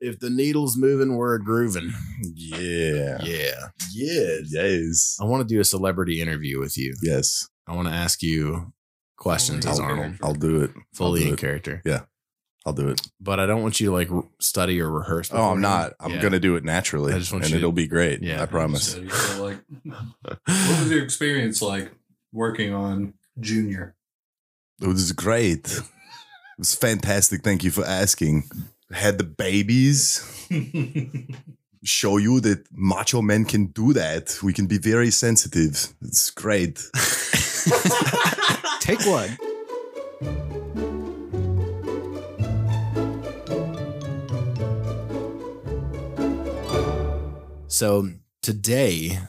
If the needle's moving, we're grooving. Yeah. Yeah. Yes. Yes. I want to do a celebrity interview with you. Yes. I want to ask you questions as I'll, Arnold, I'll do it. fully I'll in it. character. Yeah. I'll do it. But I don't want you to like study or rehearse. Oh, I'm not. I'm Yeah. gonna do it naturally, I just want and you it'll be great. Yeah. I promise. So, so, like, what was your experience like working on Junior? It was great. It was fantastic. Thank you for asking. Had the babies show you that macho men can do that. We can be very sensitive. It's great. Take one. So today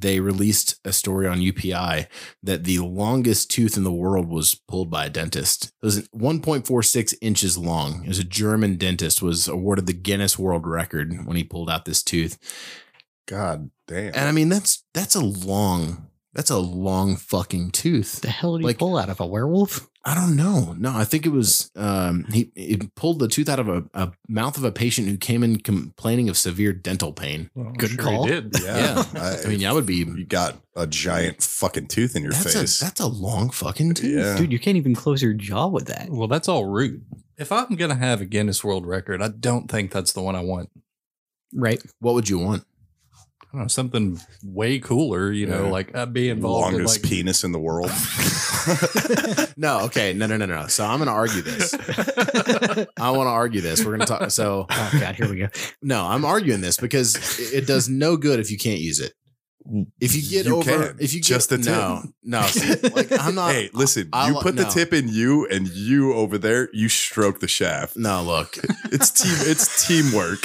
they released a story on UPI that the longest tooth in the world was pulled by a dentist. It was 1.46 inches long. It was a German dentist was awarded the Guinness World Record when he pulled out this tooth. God damn. And I mean that's that's a long that's a long fucking tooth. The hell did Like- he pull out of a werewolf? I don't know. No, I think it was um he, he pulled the tooth out of a, a mouth of a patient who came in complaining of severe dental pain. Good call. He did. Yeah. I, I mean, that would be you got a giant fucking tooth in your that's face. a that's a long fucking tooth. Yeah. Dude, you can't even close your jaw with that. Well, that's all rude. If I'm gonna have a Guinness World Record, I don't think that's the one I want. Right. What would you want? I don't know something way cooler. You know, Yeah. like I'd be involved in longest like penis in the world. no, okay, no, no, no, no. So I'm going to argue this. I want to argue this. We're going to talk. So Oh god, here we go. no, I'm arguing this because it it does no good if you can't use it. If you get You over, can. if you Just get the tip. no, no, see, like I'm not. hey, listen, I- I you li- put the tip in you, and you over there, you stroke the shaft. no, look, It's team. It's teamwork.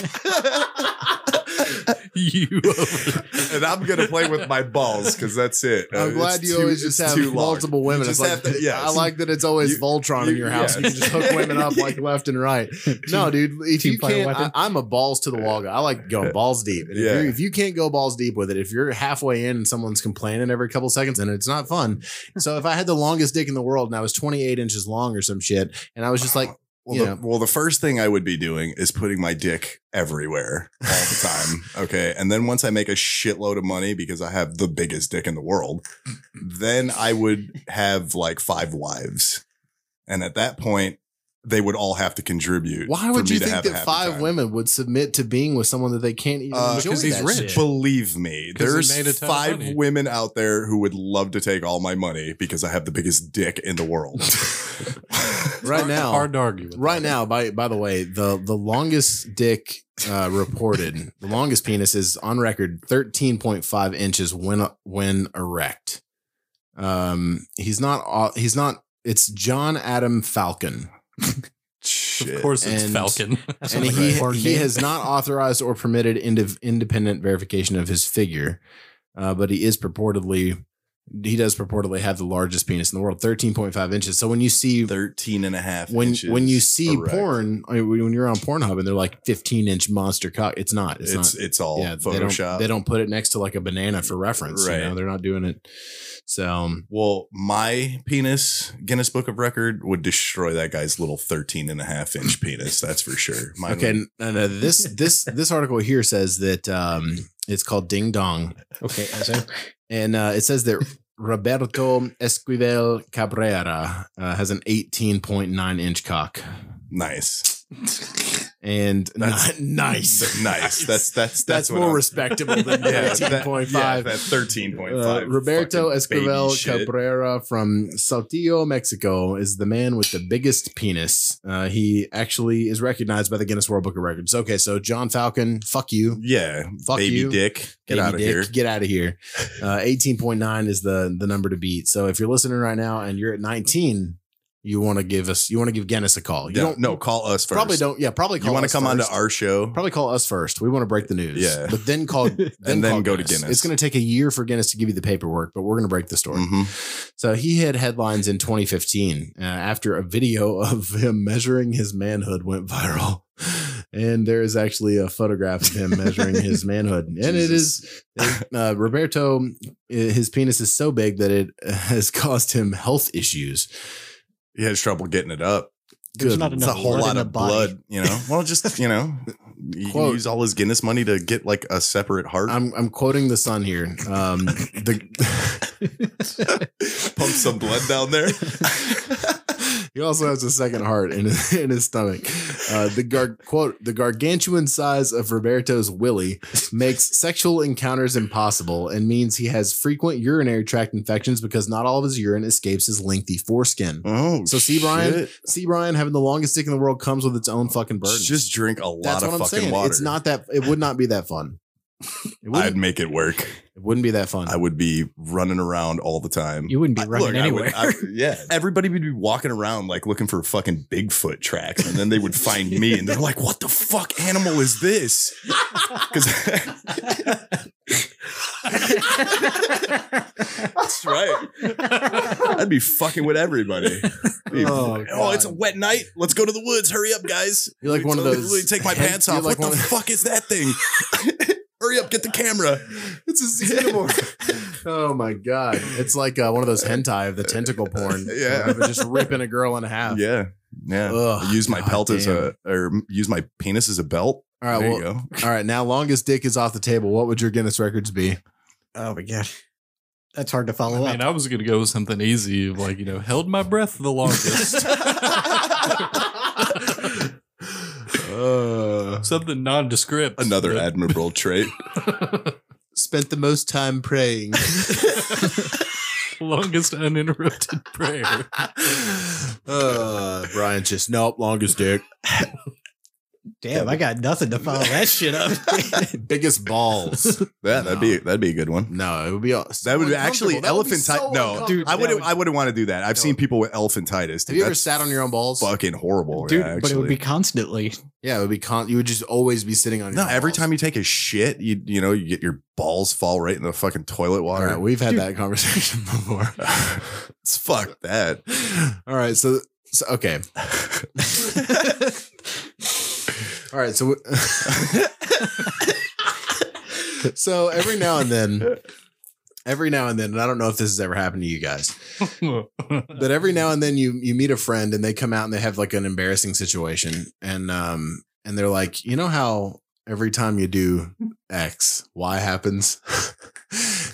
You. and I'm gonna play with my balls because that's it. Uh, I'm glad you too- always just have long. multiple women. just It's have like to- yeah, I like that it's always you- Voltron in your house. yeah. You can just hook women up like left and right. No, dude, if you can't. I, I'm a balls to the wall guy. I like going balls deep. And if, Yeah. you if you can't go balls deep with it, if you're halfway in and someone's complaining every couple seconds, and it's not fun. So if I had the longest dick in the world and I was 28 inches long or some shit, and I was just like, Well, you the, know. well, the first thing I would be doing is putting my dick everywhere all the time. okay. And then once I make a shitload of money because I have the biggest dick in the world, mm-hmm. then I would have like five wives. And at that point, they would all have to contribute. why would you think that five time. women would submit to being with someone that they can't even Uh, enjoy? 'cause he's that rich. shit? Believe me, there's made a ton of five women out there who would love to take all my money because I have the biggest dick in the world. Right now, hard to argue. With Right that. now, by by the way, the the longest dick uh, reported, the longest penis is on record thirteen point five inches when when erect. Um, he's not. au- He's not. It's John Adam Falcon, Shit. of course, it's And- Falcon. and he he has not authorized or permitted ind- independent verification of his figure, uh, but he is purportedly. He does purportedly have the largest penis in the world, 13.5 inches. So when you see 13 and a half when inches when you see erect. porn I mean, when you're on Pornhub and they're like 15 inch monster cock, it's not. It's, it's not. it's all yeah, they don't, they don't put it next to like a banana for reference. Right. You know, they're not doing it. So um, well, my penis, Guinness Book of Record, would destroy that guy's little 13 and a half inch penis. That's for sure. Mine okay, would- and, uh, this this this article here says that um, it's called Ding Dong, Okay, so and uh, it says that Roberto Esquivel Cabrera uh, has an 18.9 inch cock, nice. And That's- nice, Nice. That's that's that's, that's, more I'm- respectable than Yeah, that, yeah, that 13.5. Uh, Roberto Esquivel shit. Cabrera from Saltillo, Mexico, is the man with the biggest penis. Uh, he actually is recognized by the Guinness World Book of Records. Okay, so John Falcon, fuck you. Yeah. Fuck baby you. dick. Get Baby out of dick, here. Get out of here. Uh, 18.9 is the, the number to beat. So if you're listening right now and you're at 19, you want to give us, you want to give Guinness a call. You don't, no, call us first. probably don't, yeah, probably call You want to come onto first. our show? Probably call us first. We want to break the news. Yeah. But then call, then, then call go to Guinness. It's going to take a year for Guinness to give you the paperwork, but we're going to break the story. Mhm. So he had headlines in 2015 uh, after a video of him measuring his manhood went viral. And there is actually a photograph of him measuring his manhood. And it is uh, Roberto, his penis is so big that it has caused him health issues. He has trouble getting it up. There's Good. not It's enough a whole blood lot of blood, you know. Well, just you know, You Quote. can use all his Guinness money to get like a separate heart. I'm I'm quoting the Sun here. Um, the Pump some blood down there. he also has a second heart in his, in his stomach. Uh, the gar- quote the gargantuan size of Roberto's willy makes sexual encounters impossible and means he has frequent urinary tract infections because not all of his urine escapes his lengthy foreskin. Oh, So see, Brian, see, Brian, having the longest dick in the world comes with its own fucking burden. Just drink a lot That's of what I'm fucking saying. water. It's not that. It would not be that fun. I'd make it work. it wouldn't be that fun. I would be running around all the time. You wouldn't be I- running look, I would- anywhere. I- yeah, everybody would be walking around like looking for fucking Bigfoot tracks, and then they would find me, and they're like, "What the fuck animal is this?" Because that's right. I'd be fucking with everybody. Oh, Oh, it's a wet night. Let's go to the woods. Hurry up, guys. You're like one of those Take my pants off. like what the of- fuck is that thing? Hurry up, get the camera. It's a xenomorph. oh my god! It's like uh, one of those hentai of the tentacle porn. Yeah. Uh, but just ripping a girl in half. Yeah, yeah. Ugh, use my God pelt as a, or use my penis as a belt. All right, there well, you go. all right. Now, longest dick is off the table. What would your Guinness records be? oh my god, that's hard to I follow mean, uh, up. I was gonna go with something easy, like you know, held my breath the longest. uh, something nondescript. Another but- admirable trait. spent the most time praying. longest uninterrupted prayer. uh, Brian just nope. Longest dick. Damn, I got nothing to follow that shit up. Biggest balls. Yeah, that'd be that'd be a good one. No, it would be. That would actually elephant elephantitis. no, Dude, I wouldn't. would- I wouldn't want to do that. I've seen people with elephantitis. Have dude. you ever That's sat on your own balls? Fucking horrible, Dude, yeah, but it would be actually. constantly. Yeah, it would be. Con- you would just always be sitting on. No, your every balls. time you take a shit, you you know you get your balls fall right in the fucking toilet All water. right, we've had Dude. that conversation before. it's fuck that. All right, so, so okay. All right, so so every now and then, every now and then, and I don't know if this has ever happened to you guys, but every now and then you you meet a friend and they come out and they have like an embarrassing situation, and um and they're like, you know how every time you do X, Y happens.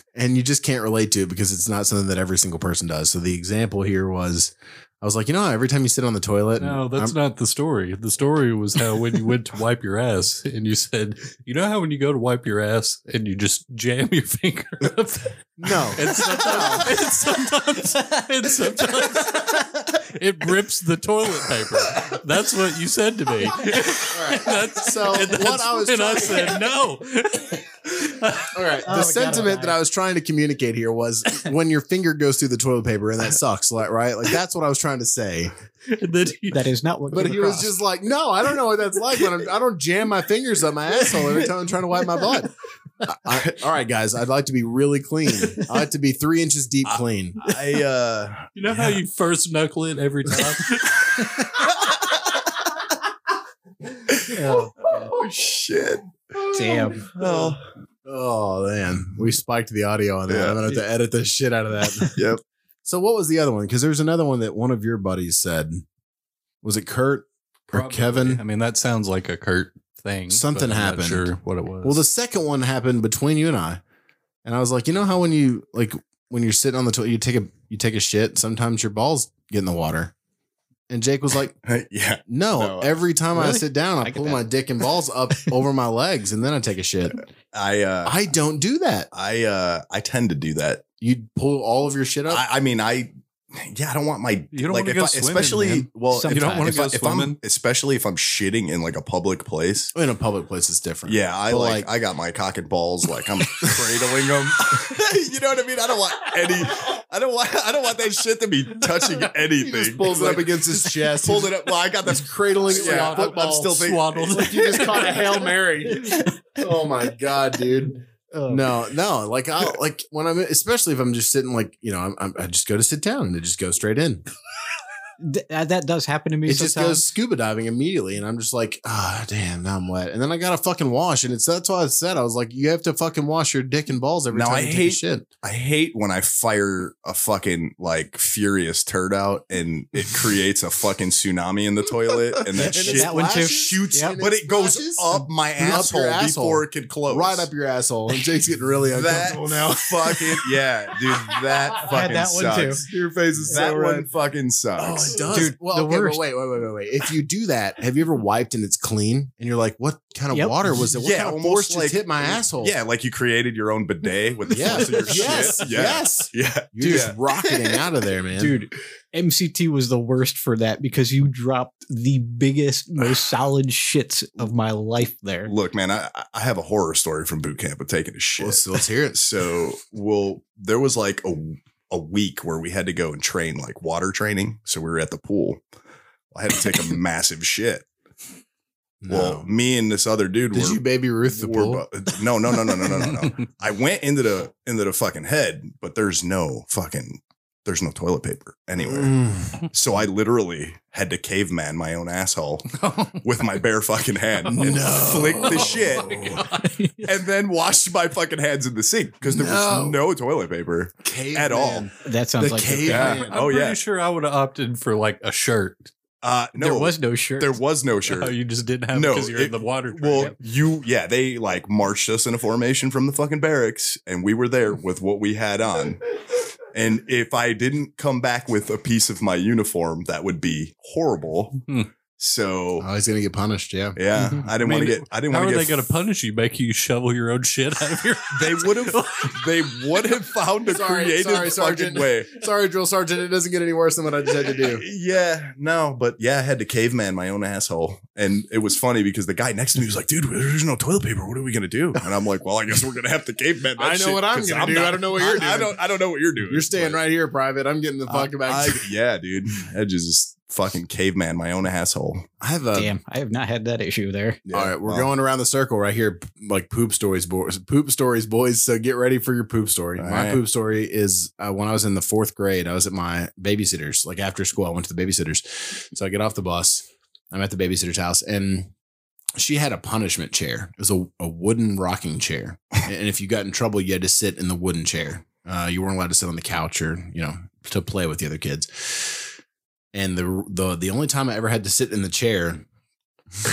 and you just can't relate to it because it's not something that every single person does. So the example here was I was like, you know, every time you sit on the toilet, No, that's I'm- not the story. The story was how when you went to wipe your ass and you said, you know how when you go to wipe your ass and you just jam your finger up no. and sometimes, and sometimes, and sometimes it rips the toilet paper. That's what you said to me. That's, So and what I was when I said no. All right. Oh, the God, sentiment oh, that I was trying to communicate here was when your finger goes through the toilet paper and that sucks, like, right? Like that's what I was trying to say. And then he, That is not what. But came he was just like, no, I don't know what that's like. But I'm, I don't jam my fingers up my asshole every time I'm trying to wipe my butt. I- I- all right, guys, I'd like to be really clean. I like to be three inches deep clean. I uh you know how you first knuckle it every time? Oh, oh shit. damn. Oh Oh man, we mm-hmm. spiked the audio on that. Yeah. I'm gonna have to edit the shit out of that. yep. So what was the other one? Because there's another one that one of your buddies said. Was it Kurt or Probably. Kevin? I mean, that sounds like a Kurt thing. Something I'm not happened. Sure, what it was. Well, the second one happened between you and I, and I was like, you know how when you like when you're sitting on the toilet, you take a you take a shit. Sometimes your balls get in the water, and Jake was like, yeah. no. No. every time I sit down, I, I pull my dick and balls up over my legs, and then I take a shit. I uh I don't do that. I uh I tend to do that. You pull all of your shit up. I, I mean I yeah, I don't want my You don't like wanna if go I, swimming, especially man. well Some- if, You don't wanna if go I, if I'm swimming? especially if I'm shitting in like a public place. in a public place, it's different. Yeah, I like, like- I got my cock and balls like I'm cradling them. you know what I mean? I don't want any I don't want I don't want that shit to be touching anything. He just pulls it Like, up against his chest. pulled it up. Well, I got this cradling it Yeah, like a I'm- football. I'm still thinking- swaddled. like you just caught a hail mary. Oh my god, dude. Oh, No, no. Like I like when I'm, especially if I'm just sitting, like you know, I'm, I'm, I just go to sit down and it just go straight in. Th- that does happen to me it just goes scuba diving immediately, and I'm just like, ah, damn, now I'm wet. And then I gotta fucking wash, and it's that's why I said I was like, you have to fucking wash your dick and balls every Now, time I you take a hate- shit. I hate when I fire a fucking like furious turd out and it creates a fucking tsunami in the toilet and And that it shit that one too. shoots, Yep. but it it goes up my up asshole, asshole. before it could close. Right up your asshole, and Jake's getting really that uncomfortable now. fucking yeah, dude. That fucking that one too. sucks. Your face is that one fucking sucks. Does. Dude, well, the okay, worst. wait, wait, wait, wait, wait. If you do that, have you ever wiped and it's clean, and you're like, what kind of Yep. water was it? What Yeah, kind of force like- just hit my asshole? Yeah, like you created your own bidet with the Yeah. force of your Yes. shit. Yeah. Yes. Yeah. You're Dude, just rocketing out of there, man. Dude, MCT was the worst for that because you dropped the biggest, most solid shits of my life there. Look, man, I, I have a horror story from boot camp of taking a shit. let's, let's hear it. So, well, there was like a, a week where we had to go and train like water training. So we were at the pool. I had to take a massive shit. Well, me and this other dude Did were, you baby Ruth the pool? no, no, no, no, no, no, no, no. I went into the into the fucking head, but there's no fucking there's no toilet paper anywhere. Mm. So I literally had to caveman my own asshole with my bare fucking hand and No. flick the Oh shit my God. and then washed my fucking hands in the sink because there No. was no toilet paper. At all. That sounds like cave- Yeah. I'm Oh pretty yeah. sure I would have opted for like a shirt. Uh, no, there was no shirt. there was no shirt. Oh, you just didn't have No, because you're it- in the water. Well, training. you, yeah, they like marched us in a formation from the fucking barracks, and we were there with what we had on. And if I didn't come back with a piece of my uniform, that would be horrible. Hmm. So, Oh, he's gonna get punished. Yeah. yeah, Mhm. I didn't want to get. I didn't want to. how are to they going to punish you? Make you shovel your own shit out of your? They would have. They would have found a Sorry, creative sorry, fucking Sergeant. way. Sorry, drill sergeant. It doesn't get any worse than what I just had to do. Yeah, no, but yeah, I had to caveman my own asshole. And it was funny because the guy next to me was like, dude, there's no toilet paper. What are we going to do? And I'm like, well, I guess we're going to have to caveman that I know shit what I'm 'cause gonna do. I don't know what you're I, I don't, I don't know what you're doing. You're staying right here, private. I'm getting the fuck I- back. I- yeah, dude. I just fucking caveman my own asshole. I have a. Damn, I have not had that issue there. Yeah, All right, we're well, going around the circle right here, like poop stories, boys. Poop stories, boys. So get ready for your poop story. All my right. poop story is uh, when I was in the fourth grade. I was at my babysitter's, like after school. I went to the babysitter's. So I get off the bus. I'm at the babysitter's house, and she had a punishment chair. It was a, a wooden rocking chair, and if you got in trouble, you had to sit in the wooden chair. Uh, you weren't allowed to sit on the couch or you know to play with the other kids. And the the the only time I ever had to sit in the chair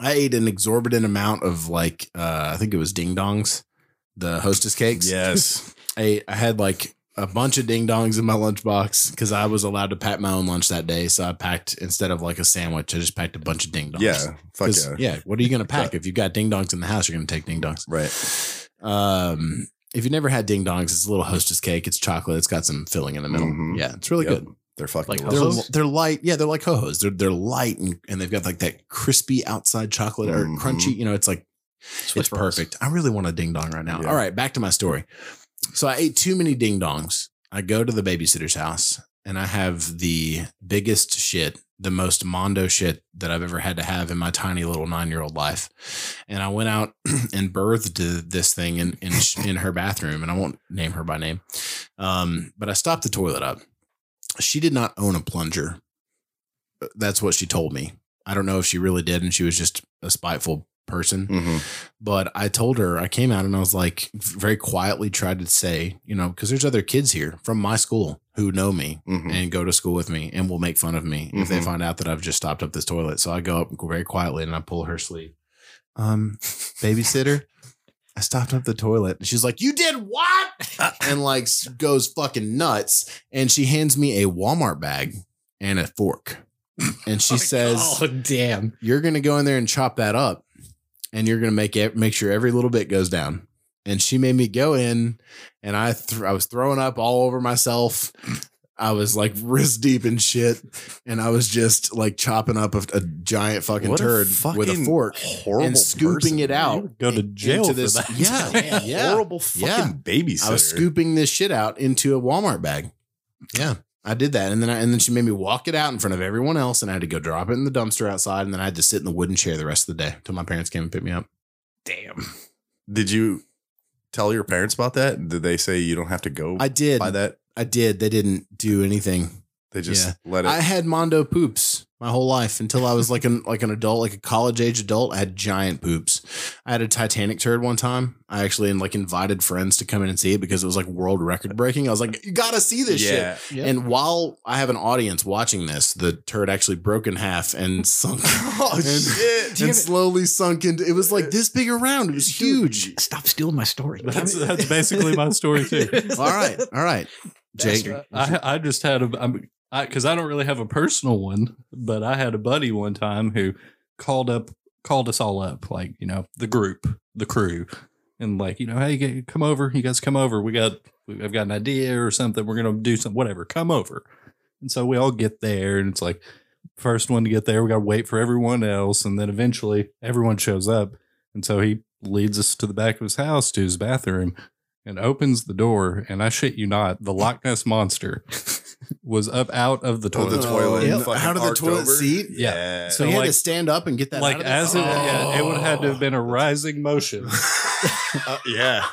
I ate an exorbitant amount of like uh I think it was ding dongs, the hostess cakes. yes. I ate, I had like a bunch of ding dongs in my lunchbox because I was allowed to pack my own lunch that day. So I packed instead of like a sandwich, I just packed a bunch of ding dongs. Yeah. Fuck 'Cause, yeah. What are you gonna pack? if you've got ding dongs in the house, you're gonna take ding dongs. Right. Um if you never had ding dongs, it's a little hostess cake. It's chocolate. It's got some filling in the middle. Mhm. Yeah, it's really Yep. good. They're fucking Like They're, they're light. Yeah, they're like ho-hos. They're they're light and, and they've got like that crispy outside chocolate or Mhm. crunchy. You know, it's like it's rolls. perfect. I really want a ding dong right now. Yeah. All right, back to my story. So I ate too many ding dongs. I go to the babysitter's house and I have the biggest shit, the most mondo shit that I've ever had to have in my tiny little nine year old life. And I went out and birthed this thing in in, in her bathroom, and I won't name her by name. Um, but I stopped the toilet up. She did not own a plunger. That's what she told me. I don't know if she really did, and she was just a spiteful person. Mhm. But I told her, I came out and I was like, very quietly tried to say, you know, because there's other kids here from my school who know me Mhm. and go to school with me and will make fun of me if they Mhm. find out that I've just stopped up this toilet. So I go up very quietly and I pull her sleeve. Um, babysitter, I stopped up the toilet. She's like, You did what? and like goes fucking nuts. And she hands me a Walmart bag and a fork. And she oh says, "Oh damn!" you're going to go in there and chop that up and you're going to make it make sure every little bit goes down and she made me go in and i th- i was throwing up all over myself i was like wrist deep in shit and i was just like chopping up a, a giant fucking What a turd with a fork horrible and scooping person. it out go to jail into for this that. yeah yeah Horrible fucking Yeah. babysitter. I was scooping this shit out into a Walmart bag. Yeah. I did that. And then I, and then she made me walk it out in front of everyone else and I had to go drop it in the dumpster outside and then I had to sit in the wooden chair the rest of the day until my parents came and picked me up. Damn. Did you tell your parents about that? Did they say you don't have to go I did. by that? I did. They didn't do anything. They just Yeah. let it. I had Mondo poops my whole life until I was like an like an adult, like a college age adult. I had giant poops. I had a Titanic turd one time. I actually like invited friends to come in and see it because it was like world record breaking. I was like, you gotta see this yeah. shit. And while I have an audience watching this, the turd actually broke in half and sunk. Oh and, shit! and slowly sunk into. It was like this big around. It was huge. Stop stealing my story. That's that's basically my story too. All right, all right, Jake. I I just had a I'm because I, don't really have a personal one, but I had a buddy one time who called up called us all up, like you know the group, the crew, and like you know, hey, get, come over, you guys come over. We got I've got an idea or something. We're gonna do something, whatever. Come over. And so we all get there, and it's like first one to get there. We got to wait for everyone else, and then eventually everyone shows up. And so he leads us to the back of his house to his bathroom and opens the door. And I shit you not, the Loch Ness monster was up out of the Oh, toilet. the toilet. Yeah. Out of the toilet over. seat? Yeah. So So you had to stand up and get that. like out of as it, yeah, it would have had to have been a rising motion Uh, yeah.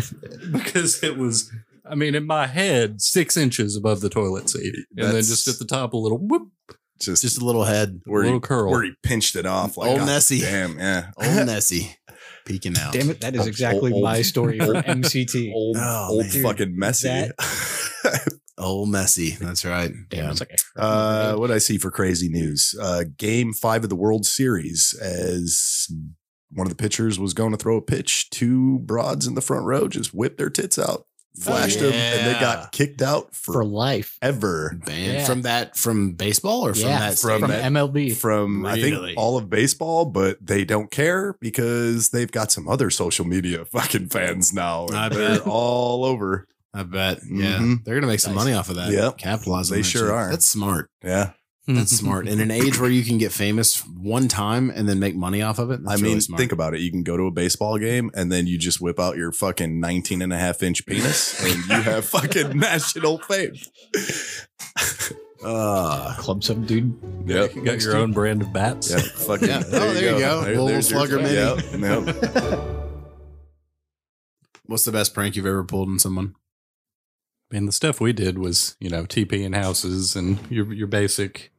because it was. I mean, in my head, six inches above the toilet seat, and then just at the top, a little whoop, Just, just a little head. where little he, curl. where he pinched it off. Like, Old God Nessie. Damn. Yeah. Old Nessie peeking out. Damn it, that is exactly old- my story from old- MCT. Old, Oh, old man. fucking messy. Old messy. That's right. Damn, Yeah. it's like Uh, what did I see for crazy news? Uh, game five of the World Series, as one of the pitchers was going to throw a pitch, two broads in the front row just whipped their tits out, flashed them, and they got kicked out for life. ever Banned Yeah. from that from baseball or from Yeah, that from From that- MLB. From I think all of baseball, but they don't care because they've got some other social media fucking fans now. and I they're bet. all over. I bet. Yeah. Mhm. They're gonna make some Nice. money off of that. Yep. Capitalize on They that sure shit. are. That's smart. Yeah. That's smart. In an age where you can get famous one time and then make money off of it. That's I mean, really think about it. You can go to a baseball game and then you just whip out your fucking 19 and a half inch penis and you have fucking national fame. uh, Club some dude. Yep. you got your own brand of bats. Yeah, fucking. Yeah. Oh, there you go. Little there's your- slugger mini. Yep, yep. what's the best prank you've ever pulled on someone? I mean, the stuff we did was, you know, TP in houses and your your basic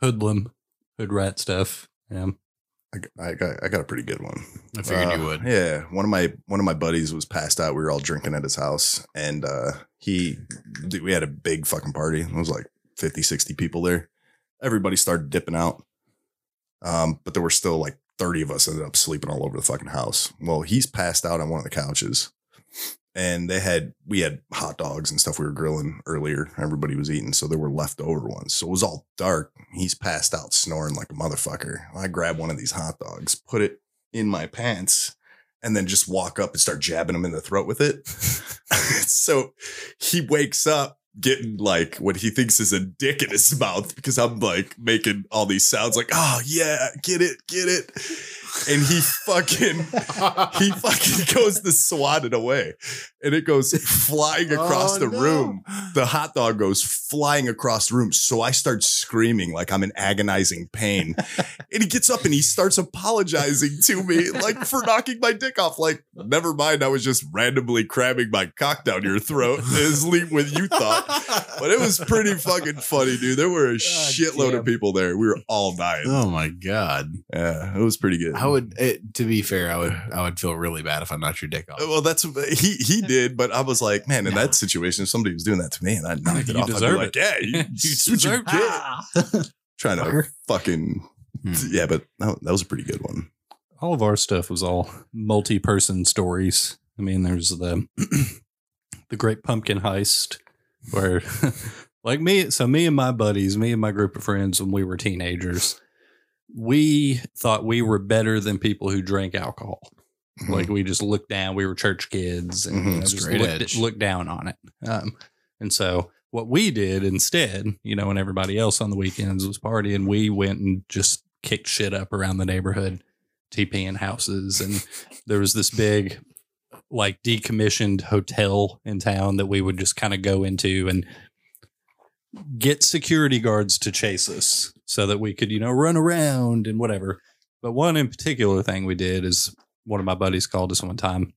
hoodlum, hood rat stuff. Yeah. I, got- I got I got a pretty good one. I figured Uh, you would. Yeah, one of my one of my buddies was passed out. We were all drinking at his house, and uh, he we had a big fucking party. It was like 50, 60 people there. Everybody started dipping out, um, but there were still like thirty of us ended up sleeping all over the fucking house. Well, he's passed out on one of the couches, and they had we had hot dogs and stuff we were grilling earlier. Everybody was eating, so there were leftover ones. So it was all dark. He's passed out, snoring like a motherfucker. I grab one of these hot dogs, put it in my pants, and then just walk up and start jabbing him in the throat with it. so he wakes up getting like what he thinks is a dick in his mouth because I'm like making all these sounds like, oh yeah, get it, get it. And he fucking he fucking goes to swat it away. And it goes flying across Oh, the no. room. The hot dog goes flying across the room. So I start screaming like I'm in agonizing pain. and he gets up and he starts apologizing to me, like for knocking my dick off. Like, never mind, I was just randomly cramming my cock down your throat as leap what you thought. But it was pretty fucking funny, dude. There were a shitload damn. of people there. We were all dying. Oh my god! Yeah, it was pretty good. I would. It, to be fair, I would. I would feel really bad if I knocked your dick off. Well, that's he he did, but I was like, man, in that situation, if somebody was doing that to me and I knocked it You off, I'd be deserve like, it. yeah, you, You that's what you deserve get. Trying to Fucker. fucking Hmm. yeah, but that, that was a pretty good one. all of our stuff was all multi-person stories. I mean, there's the the Great Pumpkin Heist, where like me, so me and my buddies, me and my group of friends, when we were teenagers, we thought we were better than people who drank alcohol. Like we just looked down. We were church kids and you Mhm. know, just looked, looked down on it. Um, and so what we did instead, you know, when everybody else on the weekends was partying, we went and just kicked shit up around the neighborhood, TPing houses. And there was this big, like decommissioned hotel in town that we would just kind of go into and get security guards to chase us so that we could, you know, run around and whatever. But one in particular thing we did is one of my buddies called us one time.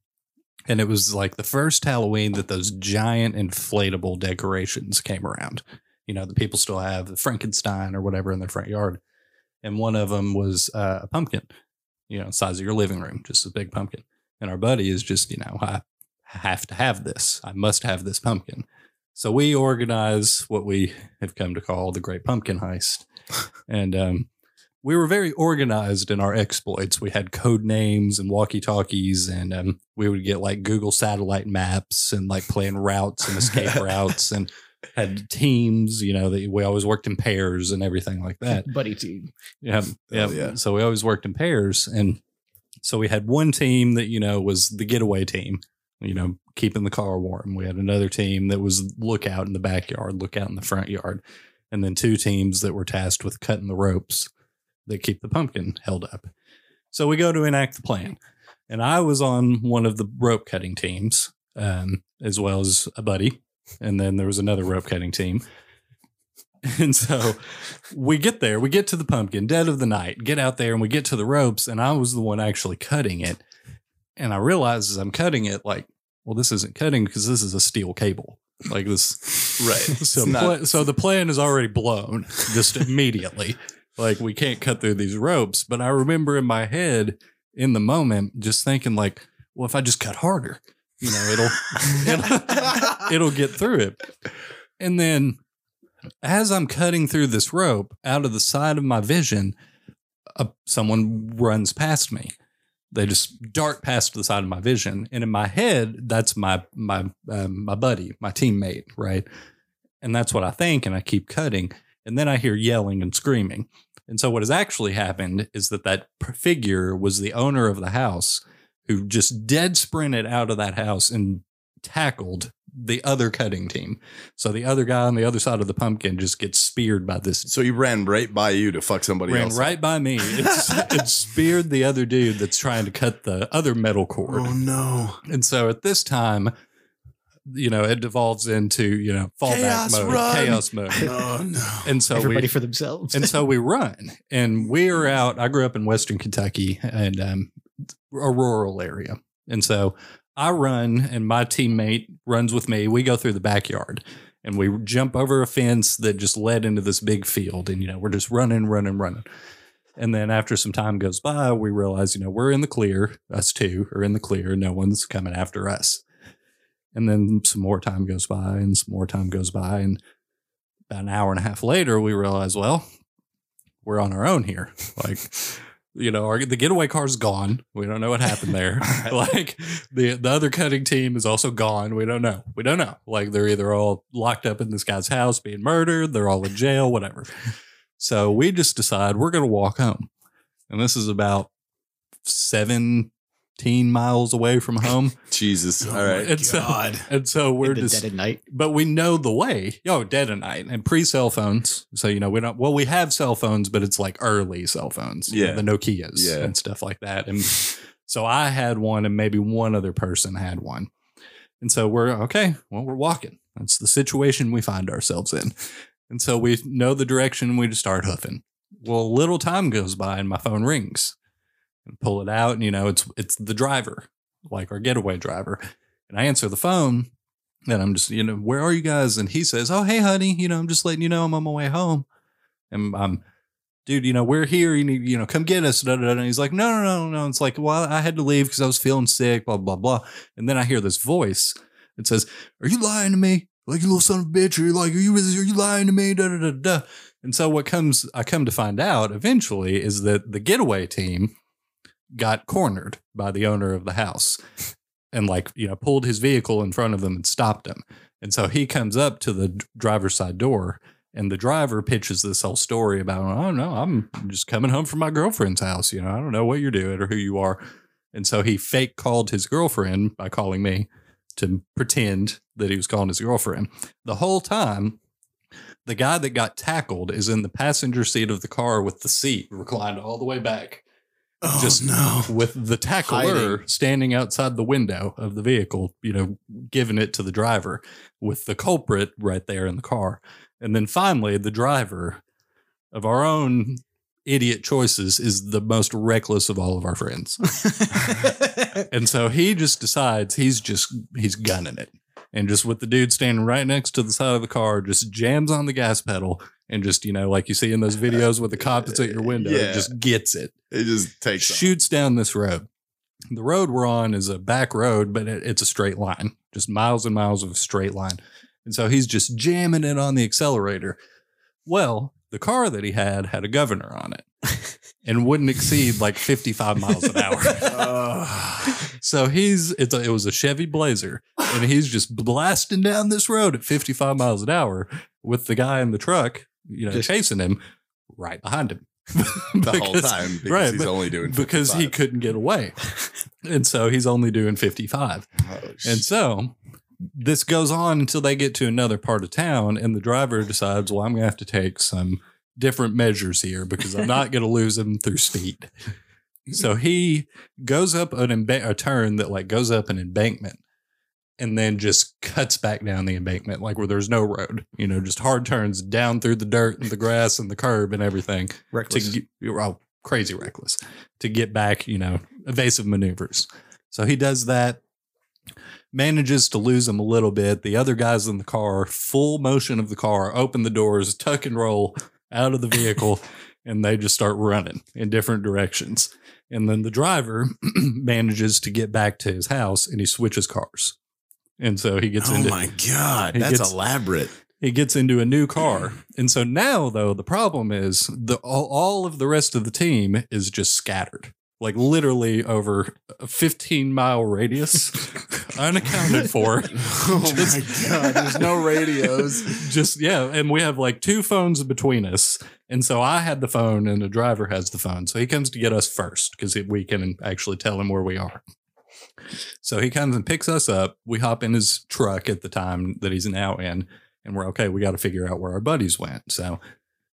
And it was like the first Halloween that those giant inflatable decorations came around. you know, the people still have the Frankenstein or whatever in their front yard. And one of them was uh, a pumpkin, you know, size of your living room, just a big pumpkin. And our buddy is just, you know, I have to have this. I must have this pumpkin. So we organize what we have come to call the Great Pumpkin Heist. And um, we were very organized in our exploits. We had code names and walkie talkies, and um, we would get like Google satellite maps and like plan routes and escape routes and had teams, you know, that we always worked in pairs and everything like that. Buddy team. Yeah, yeah, Oh, yeah. So we always worked in pairs, and so we had one team that you know was the getaway team, you know, keeping the car warm. We had another team that was lookout in the backyard, lookout in the front yard, and then two teams that were tasked with cutting the ropes that keep the pumpkin held up. So we go to enact the plan, and I was on one of the rope cutting teams, um, as well as a buddy, and then there was another rope cutting team. And so we get there, we get to the pumpkin, dead of the night, get out there and we get to the ropes, and I was the one actually cutting it. And I realize as I'm cutting it, like, well, this isn't cutting because this is a steel cable. Like this, Right. So, not- pla- so the plan is already blown just immediately. like we can't cut through these ropes. But I remember in my head, in the moment, just thinking like, well, if I just cut harder, you know, it'll it'll, it'll get through it. And then as I'm cutting through this rope, out of the side of my vision, uh, someone runs past me. They just dart past the side of my vision, and in my head, that's my my um, my buddy, my teammate, right? And that's what I think, and I keep cutting, and then I hear yelling and screaming. And so, what has actually happened is that that figure was the owner of the house who just dead sprinted out of that house and tackled the other cutting team. So the other guy on the other side of the pumpkin just gets speared by this. So he ran right by you to fuck somebody Ran else. up. right by me. It's, it speared the other dude that's trying to cut the other metal cord. Oh no! And so at this time, you know, it devolves into, you know, fallback Chaos mode, run. chaos mode. Oh no! And so Everybody we, for themselves. and so we run and we are out. I grew up in Western Kentucky and um, a rural area. And so I run and my teammate runs with me. We go through the backyard and we jump over a fence that just led into this big field. And, you know, we're just running, running, running. And then after some time goes by, we realize, you know, we're in the clear. Us two are in the clear. No one's coming after us. And then some more time goes by and some more time goes by. And about an hour and a half later, we realize, well, we're on our own here. Like, you know, our, the getaway car's gone. We don't know what happened there. like the the other cutting team is also gone. We don't know. We don't know. Like they're either all locked up in this guy's house being murdered, they're all in jail, whatever. So we just decide we're going to walk home. And this is about 17 miles away from home. Jesus. Oh All right. my And so, God. and so we're the just dead at night. but we know the way. Yo, dead at night and pre cell phones. So you know we don't. Well, we have cell phones, but it's like early cell phones. you know, Yeah. the Nokia's Yeah. and stuff like that. And so I had one, and maybe one other person had one. And so we're okay. Well, we're walking. That's the situation we find ourselves in. And so we know the direction. We just start hoofing. Well, little time goes by, and my phone rings. And pull it out, and you know it's it's the driver, like our getaway driver. And I answer the phone, and I'm just, you know, where are you guys? And he says, Oh, hey, honey, you know, I'm just letting you know I'm on my way home. And I'm, dude, you know, we're here. You need, you know, come get us. And he's like, No, no, no, no. It's like, well, I had to leave because I was feeling sick, blah, blah, blah. And then I hear this voice. It says, Are you lying to me? Like, you little son of a bitch. Are you like, Are you, are you lying to me? Da, da, da, da. And so what comes, I come to find out eventually is that the getaway team got cornered by the owner of the house and like you know pulled his vehicle in front of them and stopped him. And so he comes up to the driver's side door and the driver pitches this whole story about oh no i'm just coming home from my girlfriend's house you know i don't know what you're doing or who you are. And so he fake called his girlfriend by calling me to pretend that he was calling his girlfriend. The whole time the guy that got tackled is in the passenger seat of the car with the seat reclined all the way back Oh just no! with the tackler Hiding. standing outside the window of the vehicle, you know, giving it to the driver with the culprit right there in the car. And then finally, the driver of our own idiot choices is the most reckless of all of our friends. and so he just decides he's just, he's gunning it. And just with the dude standing right next to the side of the car, just jams on the gas pedal and just, you know, like you see in those videos with the cop that's at your window, Yeah. just gets it It just takes off. shoots down this road. The road we're on is a back road, but it, it's a straight line, just miles and miles of a straight line. And so he's just jamming it on the accelerator. Well, the car that he had had a governor on it and wouldn't exceed like 55 miles an hour. So he's it's a, it was a Chevy Blazer, and he's just blasting down this road at 55 miles an hour with the guy in the truck, you know, Just- chasing him right behind him the whole time because right, he's only doing because he couldn't get away, and so he's only doing 55. Oh, And so this goes on until they get to another part of town, and the driver decides, well, I'm going to have to take some different measures here because I'm not going to lose him through speed. So he goes up an emba- a turn that like goes up an embankment and then just cuts back down the embankment, like where there's no road, you know, just hard turns down through the dirt and the grass and the curb and everything to Reckless. get, oh, crazy reckless to get back, you know, evasive maneuvers. So he does that, manages to lose him a little bit. The other guys in the car, full motion of the car, open the doors, tuck and roll out of the vehicle, and they just start running in different directions. And then the driver manages to get back to his house and he switches cars. And so he gets Oh into my god, that's gets- elaborate. he gets into a new car. And so now though, the problem is the all, all of the rest of the team is just scattered. Like literally over a 15 mile radius, unaccounted for. Oh my god, there's no radios. Just yeah, and we have like two phones between us. And so I had the phone and the driver has the phone. So he comes to get us first because we can actually tell him where we are. So he comes and picks us up. We hop in his truck at the time that he's now in, and we're okay. We got to figure out where our buddies went. So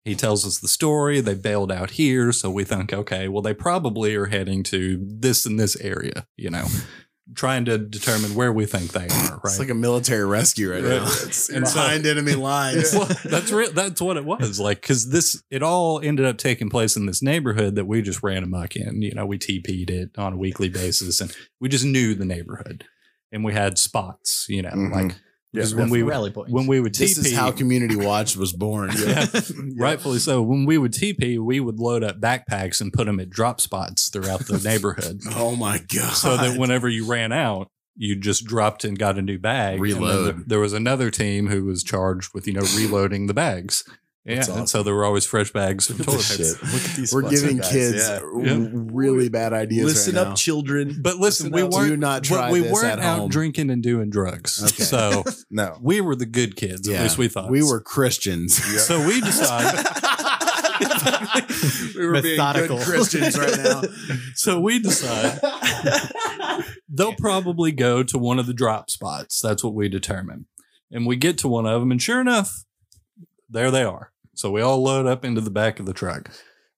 he tells us the story. They bailed out here. So we think, okay, well, they probably are heading to this and this area, you know, trying to determine where we think they are, right? It's like a military rescue right, Right. now. It's And so- enemy lines. well, that's real. That's what it was like because this it all ended up taking place in this neighborhood that we just ran amok in. You know, we TP'd it on a weekly basis, and we just knew the neighborhood, and we had spots. You know, Mhm. like because when we would, rally points. when we would TP, This TP, is how Community Watch was born. yeah, rightfully so. When we would TP, we would load up backpacks and put them at drop spots throughout the neighborhood, Oh my god. so that whenever you ran out. You just dropped and got a new bag. and then Reload. the- there was another team who was charged with, you know, reloading the bags. Yeah, That's and so there were always fresh bags of Look at toilet this paper. Look at these We're giving guys. kids Yeah. r- really bad ideas. Listen right up, now. children. But listen, Listen we up. weren't Do not try we this weren't at out home. drinking and doing drugs. Okay. So No. we were the good kids. At least we thought We were Christians. So we decided. we were Methodical. being good Christians right now. so we decide they'll probably go to one of the drop spots. That's what we determine. And we get to one of them, and sure enough, there they are. So we all load up into the back of the truck.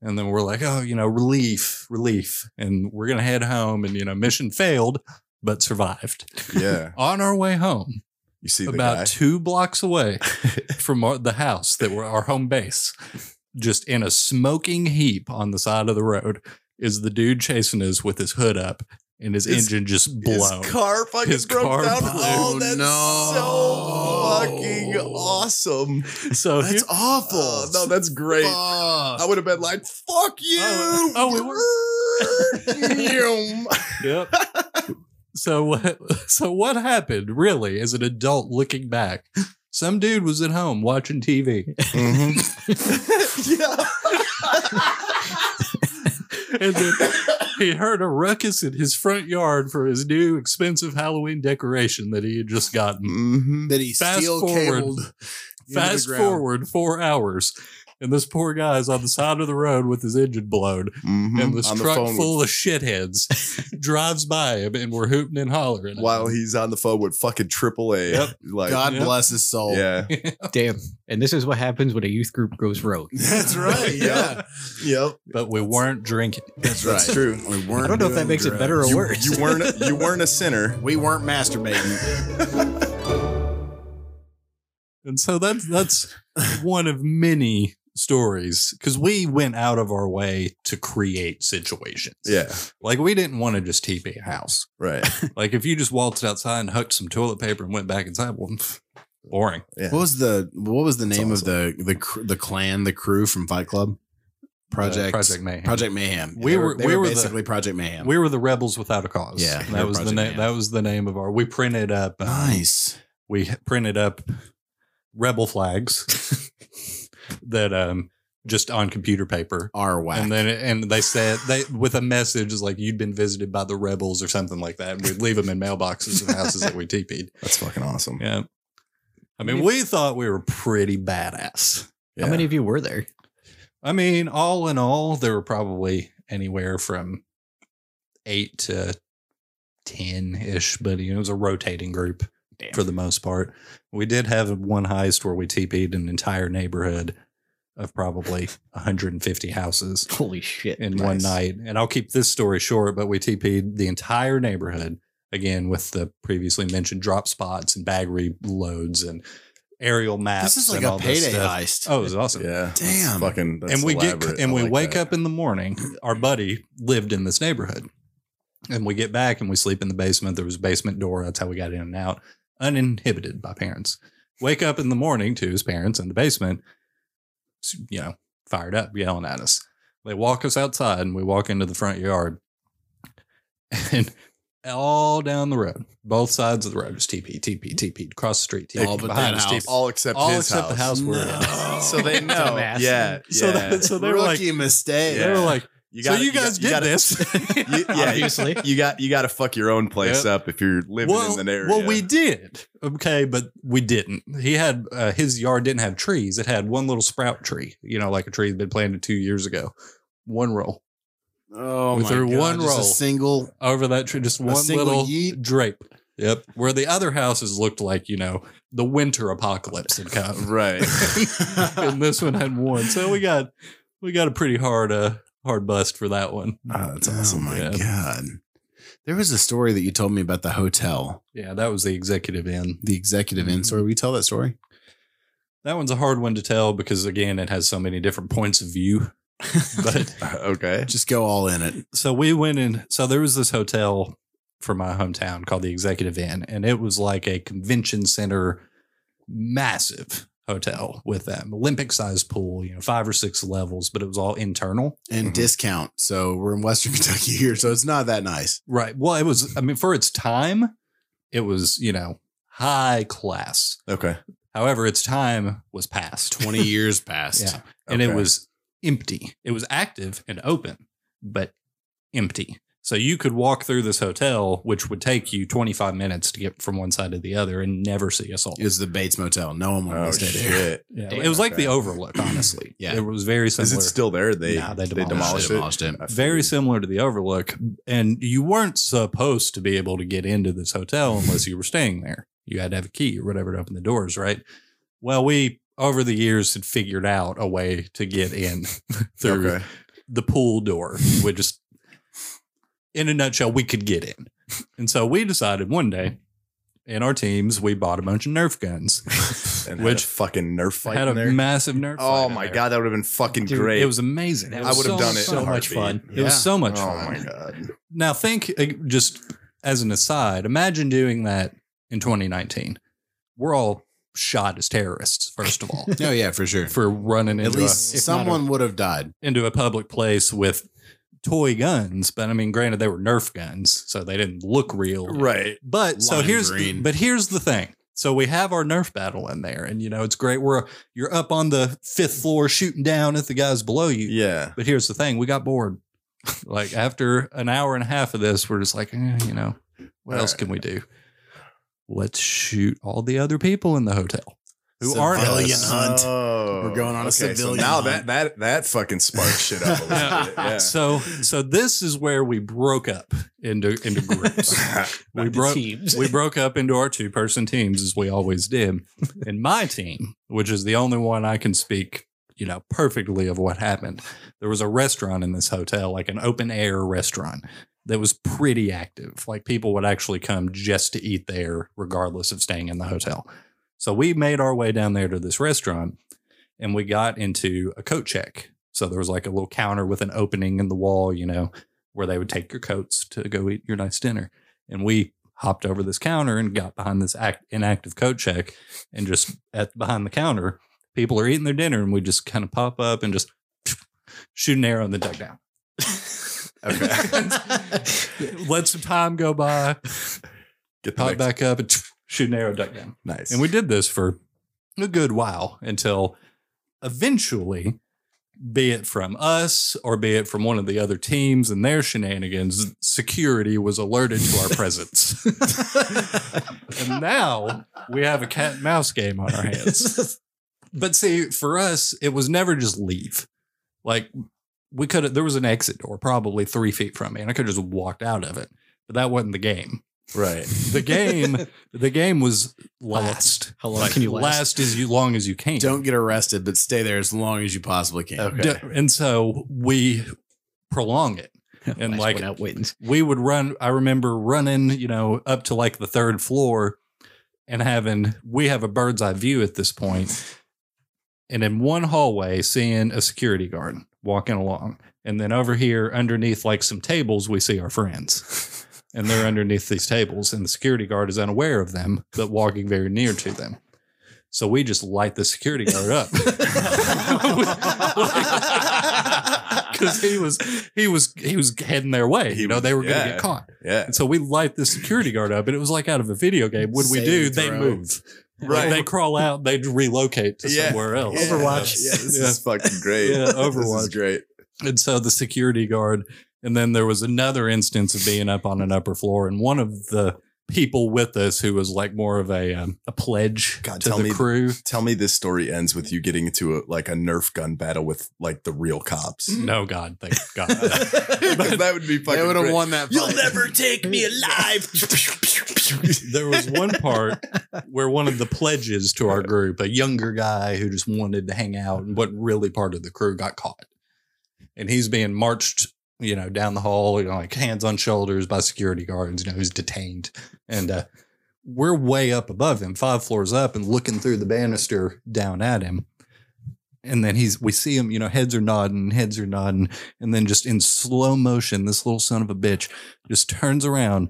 And then we're like, oh, you know, relief, relief. And we're going to head home. And, you know, mission failed, but survived. Yeah. On our way home, You see about guy. two blocks away from our, the house that were our home base, just in a smoking heap on the side of the road, is the dude chasing us with his hood up and his, His- engine just blown. His car fucking His broke car down. blew. Oh, that's No. so fucking awesome. so That's here- awful. Oh, no, that's great. Fuck. I would have been like, "Fuck you!" Oh, oh, we were. Yep. so what? So what happened? Really, as an adult looking back, some dude was at home watching TV, mm-hmm. yeah. And then he heard a ruckus in his front yard for his new expensive Halloween decoration that he had just gotten. Mhm. that he Fast steel forward. cabled. Fast forward four hours, and this poor guy is on the side of the road with his engine blown, Mhm. and this On the truck phone full of shitheads drives by him, and we're hooting and hollering. while he's on the phone with fucking AAA. Yep. Like, God Yep. bless his soul. yeah. Damn. And this is what happens when a youth group goes rogue. That's right. Yeah. Yep. but we weren't drinking. That's right. That's true. We weren't I don't know if that doing makes it better or. You, worse. you weren't. You weren't a sinner. We weren't masturbating. And so that's that's one of many stories because we went out of our way to create situations. Yeah. Like we didn't want to just TP a house. Right. Like if you just waltzed outside and hooked some toilet paper and went back inside, well, boring. Yeah. What was the what was the That's name awesome. of the the cr- the clan the crew from Fight Club? Project Uh, Project Mayhem. Project Mayhem. We They were- they we were the- basically Project Mayhem. We were the rebels without a cause. Yeah, that were was the name. That was the name of our. We printed up. um, nice. we printed up rebel flags that um just on computer paper R whack. and then and they said they with a message is like you'd been visited by the rebels or something like that and we'd leave them in mailboxes and houses that we TP'd That's fucking awesome. yeah I mean we thought we were pretty badass Yeah. How many of you were there? I mean all in all there were probably anywhere from eight to ten ish but you know it was a rotating group Damn. for the most part. We did have one heist where we TP'd an entire neighborhood of probably 150 houses Holy shit. in one night. And I'll keep this story short, but we TP'd the entire neighborhood again with the previously mentioned drop spots and bag reloads and aerial maps. this is like and a all this payday stuff. heist. Oh, it was awesome. Yeah. that's Damn. Fucking. That's and we elaborate. get and I we like wake that. up in the morning. Our buddy lived in this neighborhood, and we get back and we sleep in the basement. There was a basement door. That's how we got in and out, uninhibited by parents. Wake up in the morning to his parents in the basement, you know, fired up, yelling at us. They walk us outside, and we walk into the front yard, and all down the road, both sides of the road, just TP, TP, TP, across the street, TP, All but behind us, house. TP. all except all his except the house we're in. So they know. Dumbass. yeah. So yeah. that- so they were like, mistake. they were like, you so you guys did gotta- this. You, yeah, Obviously. You got you got to fuck your own place Yep. up if you're living well, in the area. well, we did. Okay, but we didn't. He had uh, his yard didn't have trees. It had one little sprout tree. You know, like a tree that had been planted two years ago. One row Oh We my threw God, one just roll. a single. over that tree, just one little yeet? drape. Yep. Where the other houses looked like you know the winter apocalypse had come, right. and this one had one. So we got we got a pretty hard uh hard bust for that one. Oh, that's Oh awesome. my Yeah. god! There was a story that you told me about the hotel, Yeah, that was the executive inn. the executive inn story. Mm. Will you tell that story? That one's a hard one to tell because again, it has so many different points of view. But okay. Just go all in it. so we went in. So there was this hotel from my hometown called the Executive Inn, and it was like a convention center, massive hotel with that Olympic sized pool, you know, five or six levels, but it was all internal. And Mhm. discount. So we're in Western Kentucky here, so it's not that nice. Right. Well, it was. I mean, for its time, it was you know high class. Okay. However, its time was past. Twenty years passed. Yeah. And it was empty. It was active and open, but empty. So you could walk through this hotel, which would take you 25 minutes to get from one side to the other and never see a soul. It was the Bates Motel. No one wanted Oh to stay there. Yeah, Damn, it was like okay. the Overlook, honestly. Yeah. It was very similar. Is similar. it still there? They Nah, they they demolished demolished, it. it. Demolished it. Very similar to the Overlook. And you weren't supposed to be able to get into this hotel unless you were staying there. You had to have a key or whatever to open the doors, right? Well, we over the years had figured out a way to get in through Okay. the pool door. We just, in a nutshell, we could get in. And so we decided one day in our teams, we bought a bunch of Nerf guns, And Which which fucking Nerf fight had in a there. massive Nerf. oh in my there. god, that would have been fucking Dude, great. It was amazing. It I I was would have so done it. so much heartbeat. fun. It was so much Oh fun. my god. Now think uh, just as an aside, imagine doing that in 2019. We're all shot as terrorists, first of all, Oh yeah, for sure. for running At into least a, someone would have died. into a public place with toy guns. But I mean, granted, they were Nerf guns, so they didn't look real. Right. But so here's green. but here's the thing. So we have our Nerf battle in there, and you know it's great. We're you're up on the fifth floor shooting down at the guys below you. Yeah. But here's the thing: we got bored. like after an hour and a half of this, we're just like, eh, you know, what else can we do? Let's shoot all the other people in the hotel who aren't Civilian hunt. Oh, We're going on a okay, civilian So now hunt. that that that fucking sparks shit up a little bit. Yeah. So, so this is where we broke up into into groups. we broke we broke up into our two person teams as we always did. And my team, which is the only one I can speak, you know, perfectly of what happened. There was a restaurant in this hotel, like an open air restaurant that was pretty active. Like people would actually come just to eat there, regardless of staying in the hotel. So we made our way down there to this restaurant. and we got into a coat check. So there was like a little counter with an opening in the wall, you know, where they would take your coats to go eat your nice dinner. And we hopped over this counter and got behind this act, inactive coat check and just at behind the counter, people are eating their dinner and we just kind of pop up and just shoot an arrow and then duck down. Okay. Let some time go by, Get pop next- back up and shoot an arrow, duck down. Nice. And we did this for a good while until eventually, be it from us or be it from one of the other teams and their shenanigans, security was alerted to our presence. and now we have a cat and mouse game on our hands. But see, for us, it was never just leave. Like we could have, there was an exit door probably three feet from me, and I could have just walked out of it. But that wasn't the game. Right. The game, the game was last. How long can you last? Last as you long as you can. Don't get arrested, but stay there as long as you possibly can. Okay. D- and so we prolong it. And like one out wins. we would run. I remember running, you know, up to like the third floor, and having we have a bird's eye view at this point, and in one hallway seeing a security guard walking along, and then over here underneath like some tables we see our friends. And they're underneath these tables, and the security guard is unaware of them, but walking very near to them. So we just light the security guard up. because he was he was he was heading their way. He you know, they were going to yeah. get caught, yeah. and so we light the security guard up, and it was like out of a video game. What we do? Save They throw. move. Like Right. they crawl out. They relocate to Yeah. somewhere else. Yeah. Overwatch. Yeah, this Yeah. is fucking great. Yeah, This Overwatch. is great. And so the security guard, and then there was another instance of being up on an upper floor, and one of the people with us who was like more of a um, a pledge God, to tell the me- crew. Tell me this story ends with you getting into a, like a Nerf gun battle with like the real cops. No, God, thank God. that would be fucking They would have won that. You'll never take me alive. there was one part where one of the pledges to our group, a younger guy who just wanted to hang out and wasn't really part of the crew, got caught. And he's being marched, you know, down the hall, you know, like hands on shoulders by security guards, you know, he's detained. And uh, we're way up above him, five floors up, and looking through the banister down at him. And then he's, we see him, you know, heads are nodding, heads are nodding. And then just in slow motion, this little son of a bitch just turns around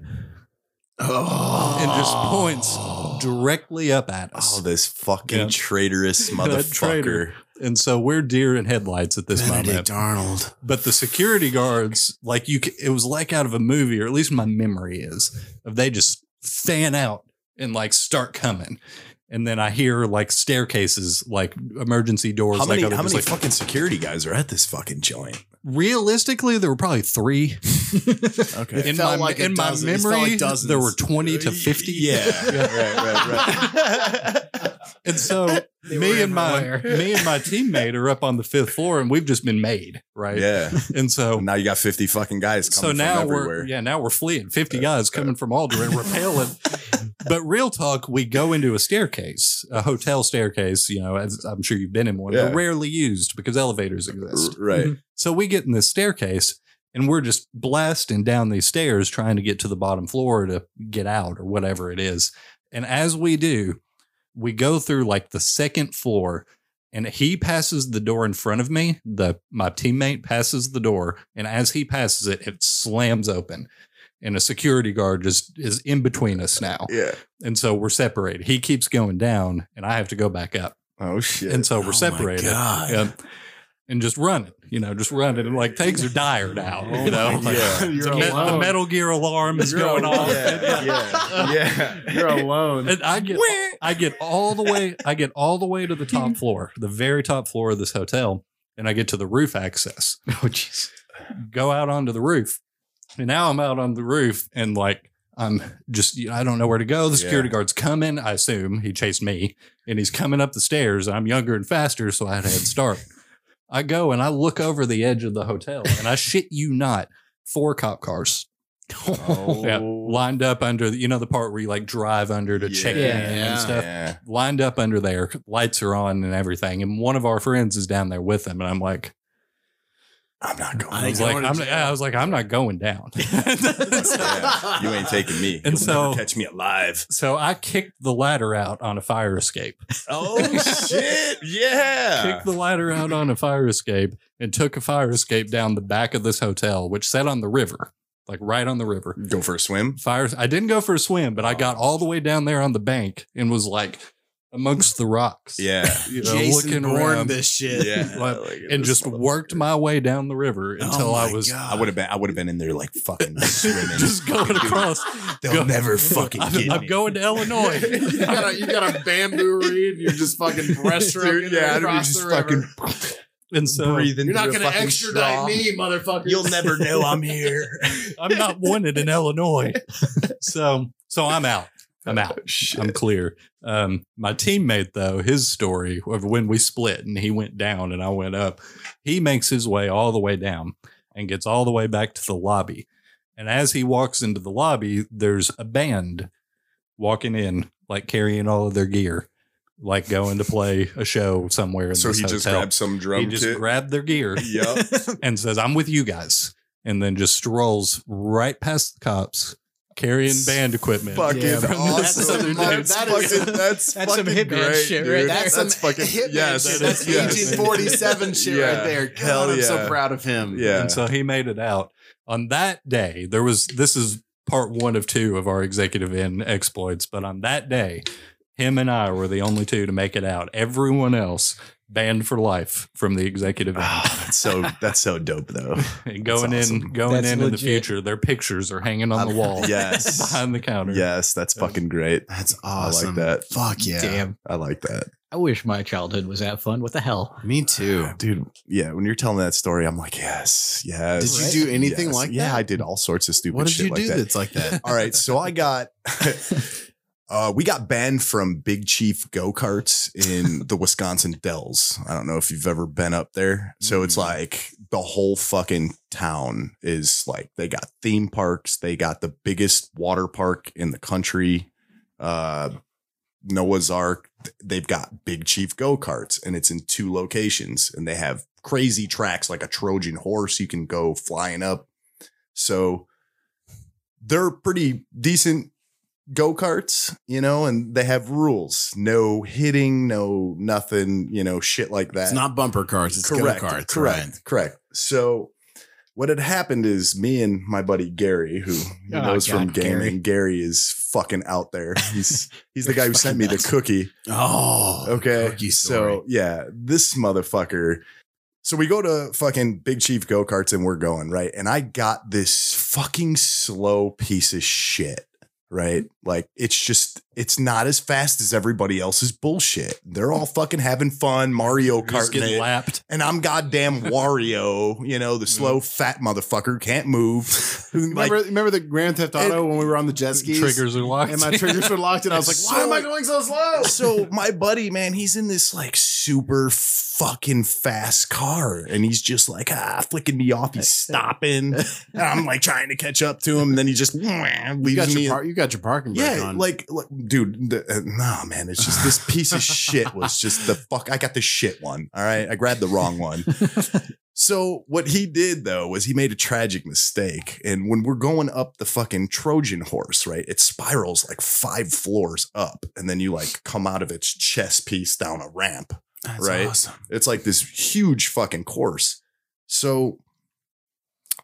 Oh. and just points directly up at us. Oh, this fucking traitorous motherfucker. traitor. And so we're deer in headlights at this Benedict moment. Arnold. But the security guards, like you, it was like out of a movie, or at least my memory is, of they just fan out and like start coming. And then I hear like staircases, like emergency doors. How many, like, how many like, fucking security guys are at this fucking joint? Realistically, there were probably three. Okay. In my, like in my dozen- memory, like there were 20 to 50. Yeah. right, right, right. And so They me were and my me and my teammate are up on the fifth floor, and we've just been made right. yeah. And so Now you got 50 fucking guys coming so coming now from we're everywhere. yeah now we're fleeing. Fifty guys coming from all directions, repelling. But real talk, we go into a staircase, a hotel staircase. You know, as I'm sure you've been in one. Yeah. They're rarely used because elevators R- exist. right. Mm-hmm. So we get in this staircase. And we're just blasting down these stairs trying to get to the bottom floor to get out or whatever it is. And as we do, we go through like the second floor and he passes the door in front of me. The my teammate passes the door, and as he passes it, it slams open. And a security guard just is in between us now. Yeah. And so we're separated. He keeps going down, and I have to go back up. Oh shit. And so Oh we're my separated. God. Yeah. And just running, you know, just running. And like things are dire now, Oh you know. Like, God. the, You're me- the. Metal Gear alarm is You're going alone. off. yeah. Yeah. Yeah. You're alone. And I get I get all the way I get all the way to the top floor, the very top floor of this hotel, and I get to the roof access. Oh, jeez. Go out onto the roof. And now I'm out on the roof and like I'm just you know, I don't know where to go. The security Yeah. guard's coming. I assume he chased me and he's coming up the stairs. I'm younger and faster, so I had a head start. I go and I look over the edge of the hotel and I shit you not, four cop cars. Oh. Yeah, lined up under the, you know the part where you like drive under to check in Yeah. and stuff. Yeah. Lined up under there, lights are on and everything. And one of our friends is down there with them, and I'm like, I'm not going. I I was like, to I'm. I was like, I'm not going down. Yeah, you ain't taking me. And You'll so- catch me alive. So I kicked the ladder out on a fire escape. Oh shit! Yeah. Kicked the ladder out on a fire escape and took a fire escape down the back of this hotel, which sat on the river, like right on the river. Go for a swim. Fire. I didn't go for a swim, but I oh. got all the way down there on the bank and was like amongst the rocks. Yeah. You know, Jason looking Bourne around this shit. Yeah. Like, Like, and just worked my way down the river oh until Oh I was God. I would have been. I would have been in there like fucking swimming. just going across. They'll go- never fucking I'm, get I'm me. going to Illinois. you, got a, you got a bamboo reed and you're just fucking breaststroking yeah, it across just the river. fucking and so breathe You're not gonna extradite straw. me, motherfucker. You'll never know I'm here. I'm not wanted in Illinois. So so I'm out. I'm out. I'm clear. Um, my teammate, though, his story of when we split and he went down and I went up, he makes his way all the way down and gets all the way back to the lobby. And as he walks into the lobby, there's a band walking in, like carrying all of their gear, like going to play a show somewhere. In So he just grabbed some drum he just kit. grabbed their gear Yup. and says, I'm with you guys. And then just strolls right past the cops carrying band equipment. fucking Yeah, from awesome. this other dude. dude. That's That is- fucking, that's, that's some fucking hitman great, shit dude. right That's, there. some fucking hitman yes. shit. That's yes. 1847 shit Yeah. right there. God, Hell I'm so proud of him. Yeah. And so he made it out. On that day, there was this is part one of two of our Executive Inn exploits, but on that day, him and I were the only two to make it out. Everyone else banned for life from the Executive Inn. Ah, that's so that's so dope though. going that's in awesome. going That's in in the future, their pictures are hanging on the wall Yes. behind the counter. Yes, that's fucking great. That's awesome. I like that. Fuck yeah. Damn. I like that. I wish my childhood was that fun. What the hell? Me too. Dude, yeah, when you're telling that story, I'm like, yes, yes. Did you do anything yes. like yeah, that? Yeah, I did all sorts of stupid shit. What did shit you like do that. that's like that? All right, so I got uh we got banned from Big Chief go-karts in the Wisconsin Dells. I don't know if you've ever been up there. So it's Mm. like the whole fucking town is like they got theme parks, they got the biggest water park in the country. Uh Noah's Ark, they've got Big Chief go-karts and it's in two locations and they have crazy tracks like a Trojan horse you can go flying up. So they're pretty decent go-karts, you know, and they have rules. No hitting, no nothing, you know, shit like that. It's not bumper cars. It's correct. go-karts. correct. right? Correct. So what had happened is me and my buddy Gary, who he Oh, knows from gaming, Gary. is fucking out there. He's he's the guy who sent me the cookie. Oh, Okay. cookie. So yeah, this motherfucker. So we go to fucking Big Chief go karts and we're going right, and I got this fucking slow piece of shit. Right, like it's just it's not as fast as everybody else's bullshit. They're all fucking having fun, Mario Kart, getting lapped. and I'm goddamn Wario, you know, the slow fat motherfucker can't move. Like, remember, remember the Grand Theft Auto when we were on the jet skis? Triggers are locked. And my triggers were locked, and I was like, "Why am I going so slow?" so my buddy, man, he's in this like super fucking fast car, and he's just like ah, flicking me off. He's stopping, and I'm like trying to catch up to him, and then he just leaves me. your par- you got your parking brake yeah, on. like, like, dude, the, uh, no, man, it's just this piece of shit was just the fuck. I got the shit one. All right, I grabbed the wrong one. So what he did though was he made a tragic mistake. And when we're going up the fucking Trojan horse, right, it spirals like five floors up, and then you like come out of its chest piece down a ramp. That's right? awesome. It's like this huge fucking course. So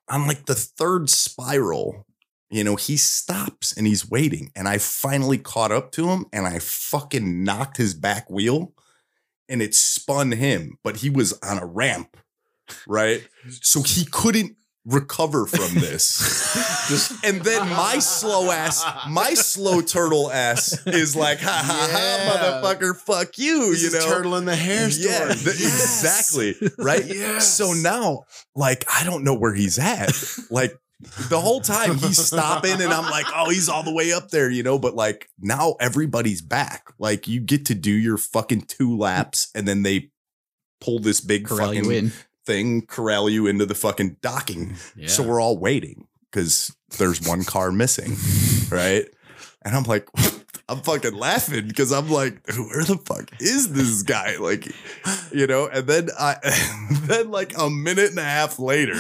on like the third spiral, you know, he stops and he's waiting. And I finally caught up to him and I fucking knocked his back wheel and it spun him, but he was on a ramp, right? So he couldn't recover from this. and then my slow ass, my slow turtle ass is like, ha ha Yeah. ha, motherfucker, fuck you, This you know? turtle in the hare Yeah, story. th- exactly. Right. Yes. So now, like, I don't know where he's at. Like, the whole time he's stopping, and I'm like, oh, he's all the way up there, you know. But like now, everybody's back. Like, you get to do your fucking two laps, and then they pull this big Corral fucking in. thing, corral you into the fucking docking. Yeah. So we're all waiting because there's one car missing, right? And I'm like, I'm fucking laughing because I'm like, where the fuck is this guy? Like, you know, and then I then like a minute and a half later,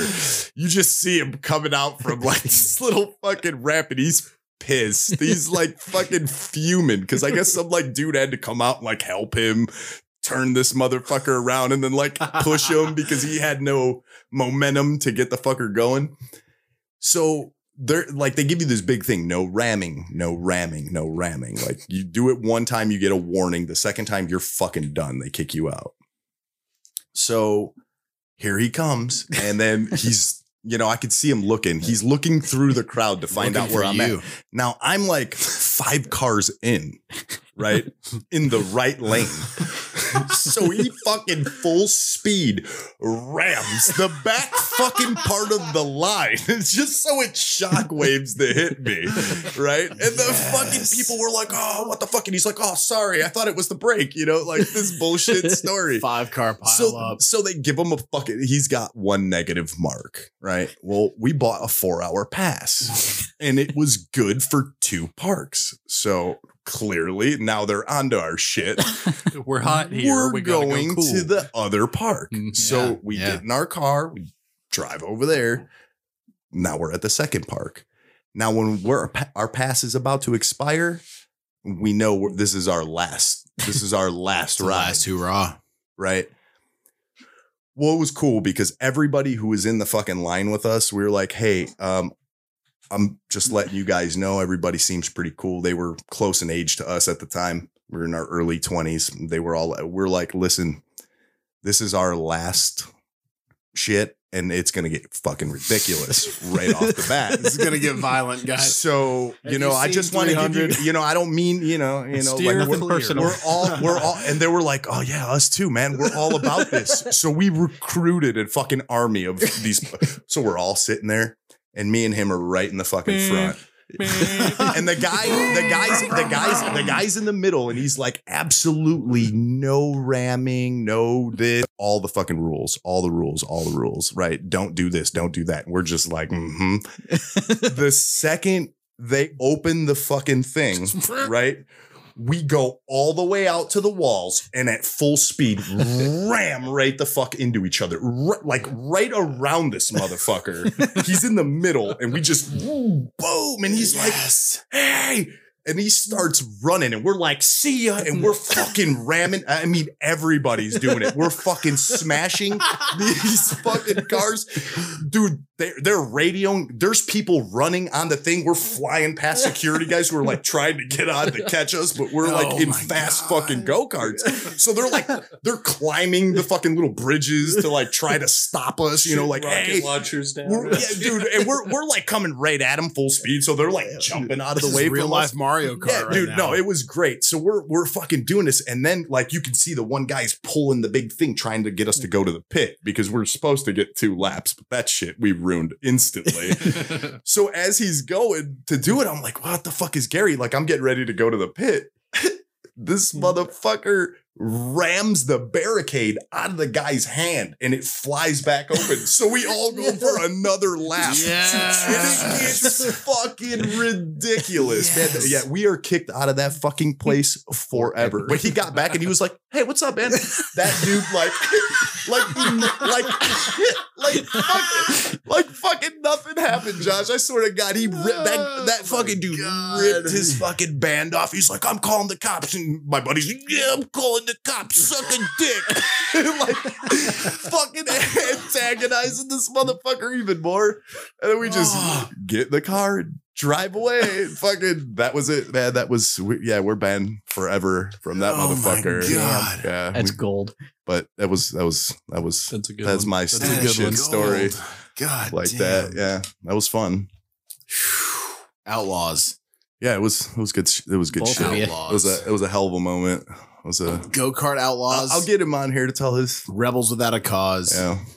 you just see him coming out from like this little fucking ramp and he's pissed. He's like fucking fuming because I guess some like dude had to come out and like help him turn this motherfucker around and then like push him because he had no momentum to get the fucker going. So they're like they give you this big thing no ramming no ramming no ramming. Like you do it one time you get a warning. The second time you're fucking done. They kick you out. So here he comes. And then he's you know i could see him looking. He's looking through the crowd to find Looking out where i'm you. at. Now i'm like five cars in right? In the right lane so he fucking full speed rams the back fucking part of the line. It's just so it shockwaves to hit me, right? And the fucking people were like, "Oh, what the fuck?" And he's like, "Oh, sorry, I thought it was the brake." You know, like this bullshit story. Five car pile So, up. so they give him a fucking. He's got one negative mark, right? Well, we bought a four-hour pass, and it was good for two parks. So clearly, now they're onto our shit. We're hot here. We're we going go cool. to the other park. Mm, so we yeah. get in our car, we drive over there. Now we're at the second park. Now, when we're our pass is about to expire, we know this is our last. This is our last ride, last hurrah. right? Well, it was cool because everybody who was in the fucking line with us, we were like, "Hey, um, I'm just letting you guys know. Everybody seems pretty cool. They were close in age to us at the time. We are in our early 20s. They were all. We're like, listen, this is our last shit, and it's gonna get fucking ridiculous right off the bat. This is gonna get violent, guys. So Have you know, you I just want to give you, you know, I don't mean, you know, you know, like we're, personal. we're all, we're all, and they were like, oh yeah, us too, man. We're all about this. So we recruited a fucking army of these. So we're all sitting there, and me and him are right in the fucking front. and the guy, the guys, the guys, the guys in the middle, and he's like, absolutely no ramming, no this, all the fucking rules, all the rules, all the rules, right? Don't do this, don't do that. And we're just like, mm-hmm. the second they open the fucking thing, right? We go all the way out to the walls and at full speed ram right the fuck into each other, R- like right around this motherfucker. he's in the middle and we just boom, and he's like, hey. And he starts running, and we're like, see ya. And we're fucking ramming. I mean, everybody's doing it. We're fucking smashing these fucking cars. Dude, they're, they're radioing. There's people running on the thing. We're flying past security guys who are like trying to get on to catch us, but we're like Oh in fast God. fucking go karts. So they're like, they're climbing the fucking little bridges to like try to stop us, you know, like, Rocket hey, launchers down. we're, yeah, dude, and we're we're like coming right at them full speed, so they're like jumping out of This the is way real from life us. Mario Kart. Yeah, right dude, now. no, it was great. So we're we're fucking doing this, and then like you can see the one guy's pulling the big thing, trying to get us to go to the pit because we're supposed to get two laps, but that shit we ruined instantly. so as he's going to do it, I'm like, what the fuck is Gary? Like I'm getting ready to go to the pit. this hmm. motherfucker rams the barricade out of the guy's hand and it flies back open. So we all go for another lap. Yes. And it gets fucking ridiculous, man. Yeah, we are kicked out of that fucking place forever. But he got back and he was like, "Hey, what's up, man?" That dude, like, like, like, like, fucking, like, fucking nothing happened, Josh. I swear to God, he ripped that oh that fucking dude God. ripped his fucking band off. He's like, "I'm calling the cops," and my buddy's like, "Yeah, I'm calling the cops. Suck a dick." like, fucking antagonizing this motherfucker even more. And then we just get in the car and drive away. fucking, that was it, man. That was, we, yeah, we're banned forever from that Oh my motherfucker. God. Yeah. That's we- gold. but that was, that was, that was That's a good That's one. my That's stupid a good shit. one. story. God, like damn. that. Yeah. That was fun. Outlaws. Yeah. It was, it was good. It was good Both shit. It was a, it was a hell of a moment. It was a, Go kart I'll, outlaws. I'll get him on here to tell his, rebels without a cause. yeah.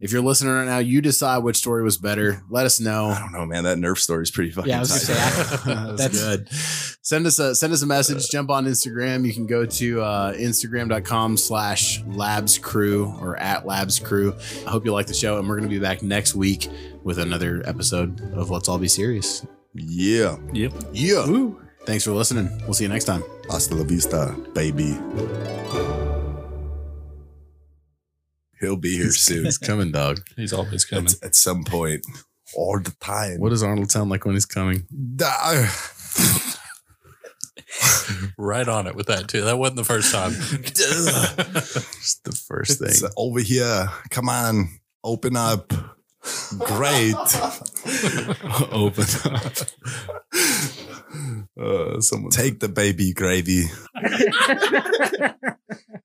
If you're listening right now, you decide which story was better. Let us know. I don't know, man. That Nerf story is pretty fucking Yeah, I was gonna tight. say, I- That's That's- good. Send us a send us a message. Jump on Instagram. You can go to uh, Instagram.com slash labs crew or at labs crew. I hope you like the show, and we're gonna be back next week with another episode of Let's All Be Serious. yeah. Yep. Yeah. Woo. Thanks for listening. We'll see you next time. Hasta la vista, baby. He'll be here soon. He's coming, dog. He's always coming. at, at some point, all the time. What does Arnold sound like when he's coming? Right on it with that too. That wasn't the first time. Just the first It's thing. over here. Come on, open up. Great. Open up. Uh, someone Take the baby gravy.